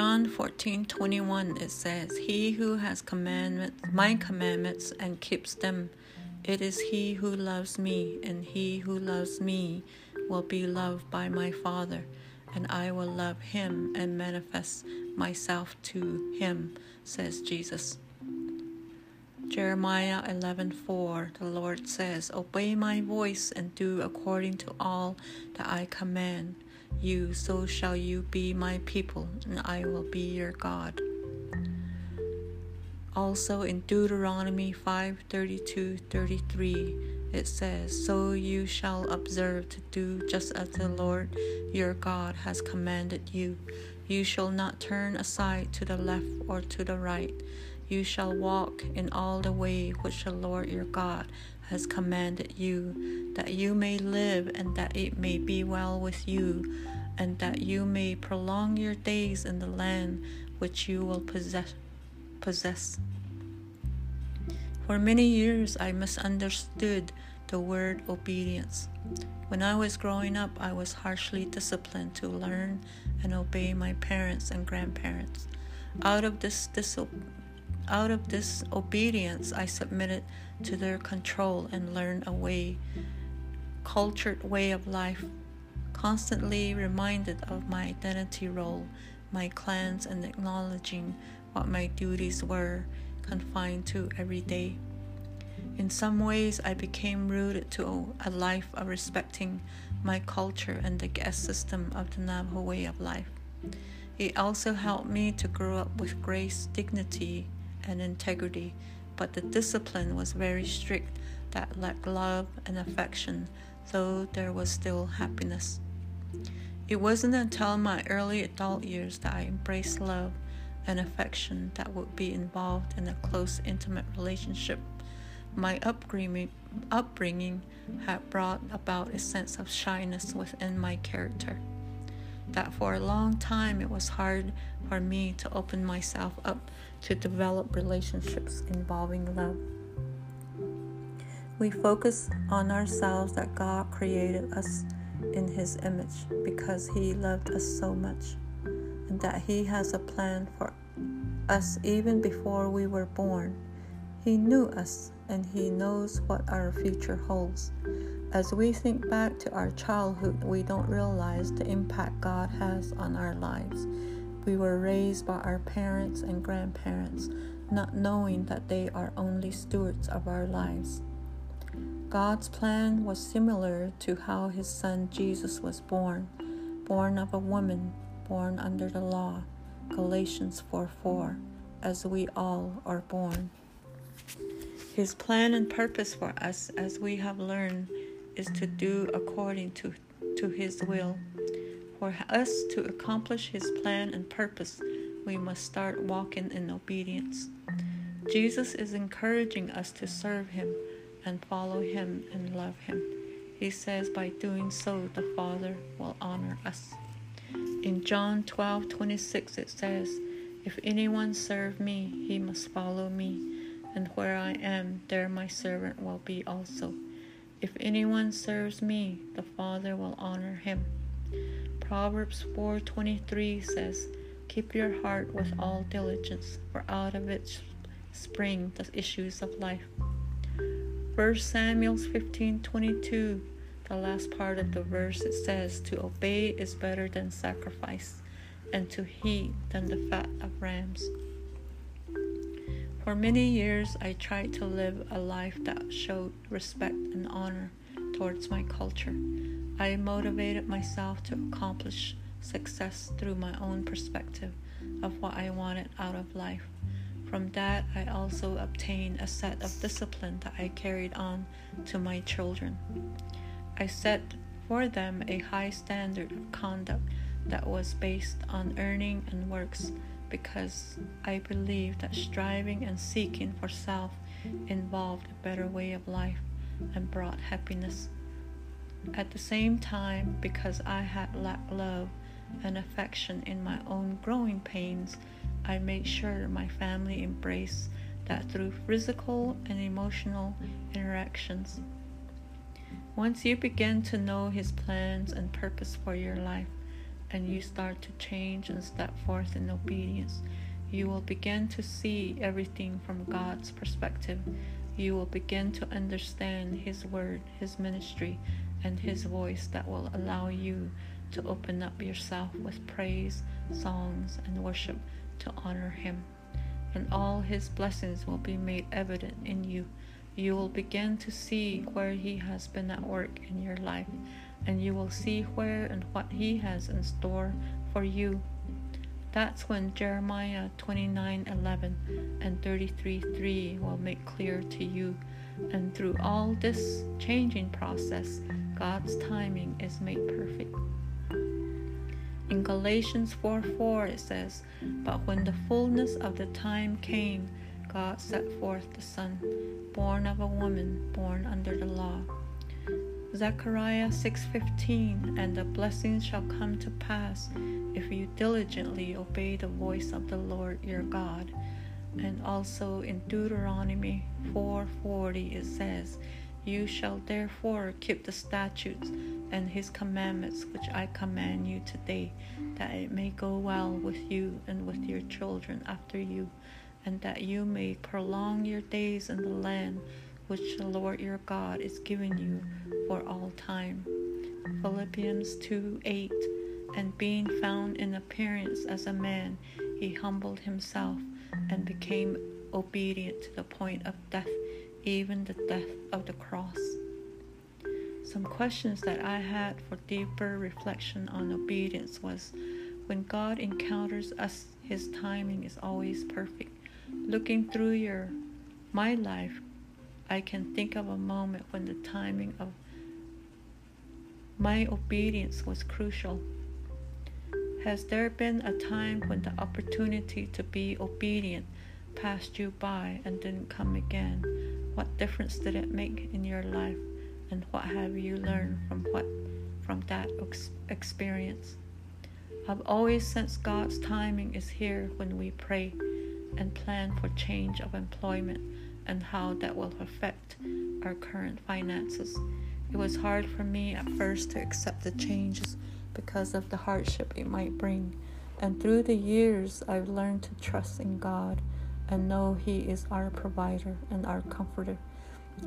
John 14 21, it says, He who has commandments, my commandments and keeps them, it is he who loves me, and he who loves me will be loved by my Father, and I will love him and manifest myself to him, says Jesus. Jeremiah 11:4 The Lord says, "Obey my voice and do according to all that I command you, so shall you be my people, and I will be your God." Also in Deuteronomy 5:32-33 it says, "So you shall observe to do just as the Lord your God has commanded you. You shall not turn aside to the left or to the right." You shall walk in all the way which the Lord your God has commanded you, that you may live and that it may be well with you, and that you may prolong your days in the land which you will possess. possess. For many years, I misunderstood the word obedience. When I was growing up, I was harshly disciplined to learn and obey my parents and grandparents. Out of this disobedience, out of this obedience, I submitted to their control and learned a way, cultured way of life, constantly reminded of my identity role, my clans, and acknowledging what my duties were, confined to every day. In some ways, I became rooted to a life of respecting my culture and the guest system of the Navajo way of life. It also helped me to grow up with grace, dignity, and integrity, but the discipline was very strict that lacked love and affection, though there was still happiness. It wasn't until my early adult years that I embraced love and affection that would be involved in a close, intimate relationship. My upbringing, upbringing had brought about a sense of shyness within my character. That for a long time it was hard for me to open myself up to develop relationships involving love. We focus on ourselves that God created us in His image because He loved us so much, and that He has a plan for us even before we were born. He knew us and He knows what our future holds. As we think back to our childhood, we don't realize the impact God has on our lives. We were raised by our parents and grandparents, not knowing that they are only stewards of our lives. God's plan was similar to how his son Jesus was born, born of a woman, born under the law. Galatians 4 4, as we all are born. His plan and purpose for us, as we have learned, is to do according to, to his will. For us to accomplish His plan and purpose, we must start walking in obedience. Jesus is encouraging us to serve Him and follow Him and love Him. He says, by doing so, the Father will honor us. In John 12 26, it says, If anyone serve me, he must follow me, and where I am, there my servant will be also. If anyone serves me, the Father will honor him. Proverbs 4:23 says, "Keep your heart with all diligence, for out of it spring the issues of life." 1 Samuel 15:22, the last part of the verse it says, "To obey is better than sacrifice, and to heed than the fat of rams." For many years, I tried to live a life that showed respect and honor towards my culture. I motivated myself to accomplish success through my own perspective of what I wanted out of life. From that, I also obtained a set of discipline that I carried on to my children. I set for them a high standard of conduct that was based on earning and works because I believed that striving and seeking for self involved a better way of life and brought happiness at the same time, because I had lacked love and affection in my own growing pains, I made sure my family embraced that through physical and emotional interactions. Once you begin to know His plans and purpose for your life, and you start to change and step forth in obedience, you will begin to see everything from God's perspective. You will begin to understand His word, His ministry, and His voice that will allow you to open up yourself with praise, songs, and worship to honor Him. And all His blessings will be made evident in you. You will begin to see where He has been at work in your life, and you will see where and what He has in store for you. That's when Jeremiah 29:11 and 33:3 will make clear to you. And through all this changing process, God's timing is made perfect. In Galatians 4 4, it says, But when the fullness of the time came, God set forth the Son, born of a woman, born under the law. Zechariah 6:15 And the blessings shall come to pass if you diligently obey the voice of the Lord your God. And also in Deuteronomy 4:40 it says, you shall therefore keep the statutes and his commandments which I command you today, that it may go well with you and with your children after you, and that you may prolong your days in the land which the Lord your God is giving you for all time. Philippians 2 8 And being found in appearance as a man, he humbled himself and became obedient to the point of death even the death of the cross. Some questions that I had for deeper reflection on obedience was when God encounters us, his timing is always perfect. Looking through your my life, I can think of a moment when the timing of my obedience was crucial. Has there been a time when the opportunity to be obedient passed you by and didn't come again? What difference did it make in your life? And what have you learned from what from that experience? I've always sensed God's timing is here when we pray and plan for change of employment and how that will affect our current finances. It was hard for me at first to accept the changes because of the hardship it might bring. And through the years, I've learned to trust in God and know He is our provider and our comforter.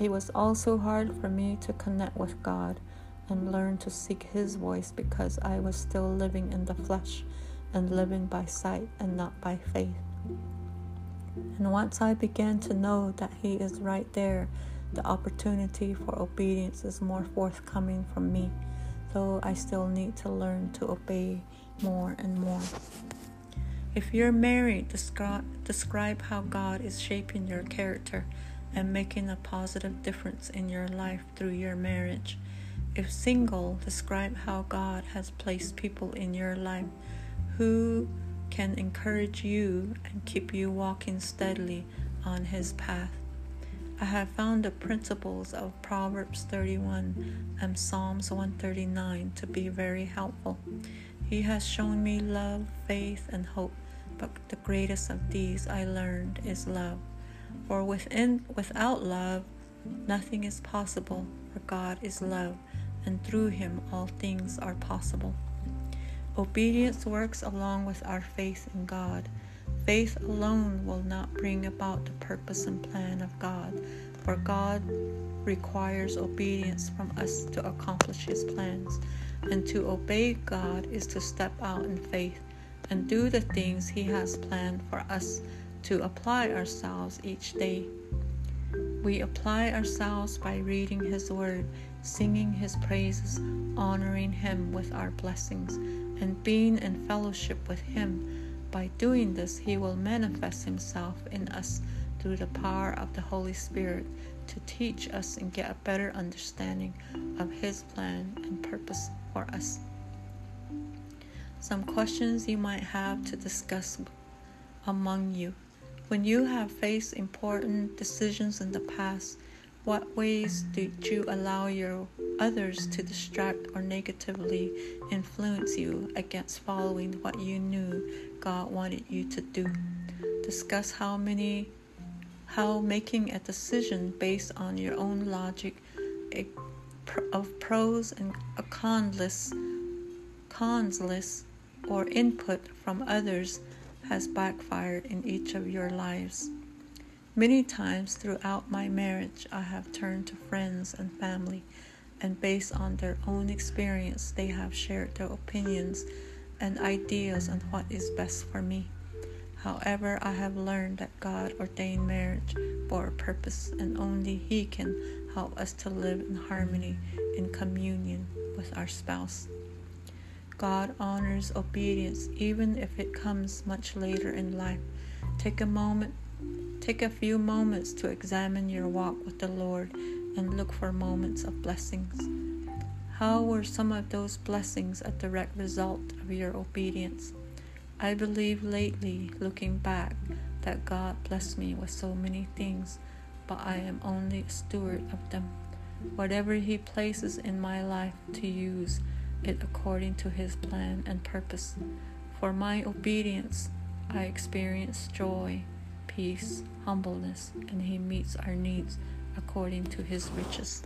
It was also hard for me to connect with God and learn to seek His voice because I was still living in the flesh and living by sight and not by faith. And once I began to know that He is right there, the opportunity for obedience is more forthcoming from me, though I still need to learn to obey more and more. If you're married, describe, describe how God is shaping your character and making a positive difference in your life through your marriage. If single, describe how God has placed people in your life who can encourage you and keep you walking steadily on His path. I have found the principles of Proverbs 31 and Psalms 139 to be very helpful. He has shown me love, faith, and hope but the greatest of these I learned is love. For within without love nothing is possible, for God is love, and through him all things are possible. Obedience works along with our faith in God. Faith alone will not bring about the purpose and plan of God, for God requires obedience from us to accomplish his plans. And to obey God is to step out in faith and do the things He has planned for us to apply ourselves each day. We apply ourselves by reading His Word, singing His praises, honoring Him with our blessings, and being in fellowship with Him. By doing this, He will manifest Himself in us through the power of the Holy Spirit to teach us and get a better understanding of His plan and purpose for us. Some questions you might have to discuss among you. When you have faced important decisions in the past, what ways did you allow your others to distract or negatively influence you against following what you knew God wanted you to do? Discuss how many how making a decision based on your own logic of pros and a cons list, cons list or input from others has backfired in each of your lives. Many times throughout my marriage, I have turned to friends and family, and based on their own experience, they have shared their opinions and ideas on what is best for me. However, I have learned that God ordained marriage for a purpose, and only He can help us to live in harmony, in communion with our spouse. God honors obedience even if it comes much later in life. Take a moment, take a few moments to examine your walk with the Lord and look for moments of blessings. How were some of those blessings a direct result of your obedience? I believe lately, looking back, that God blessed me with so many things, but I am only a steward of them. Whatever He places in my life to use it according to His plan and purpose. For my obedience, I experience joy, peace, humbleness, and He meets our needs according to His riches.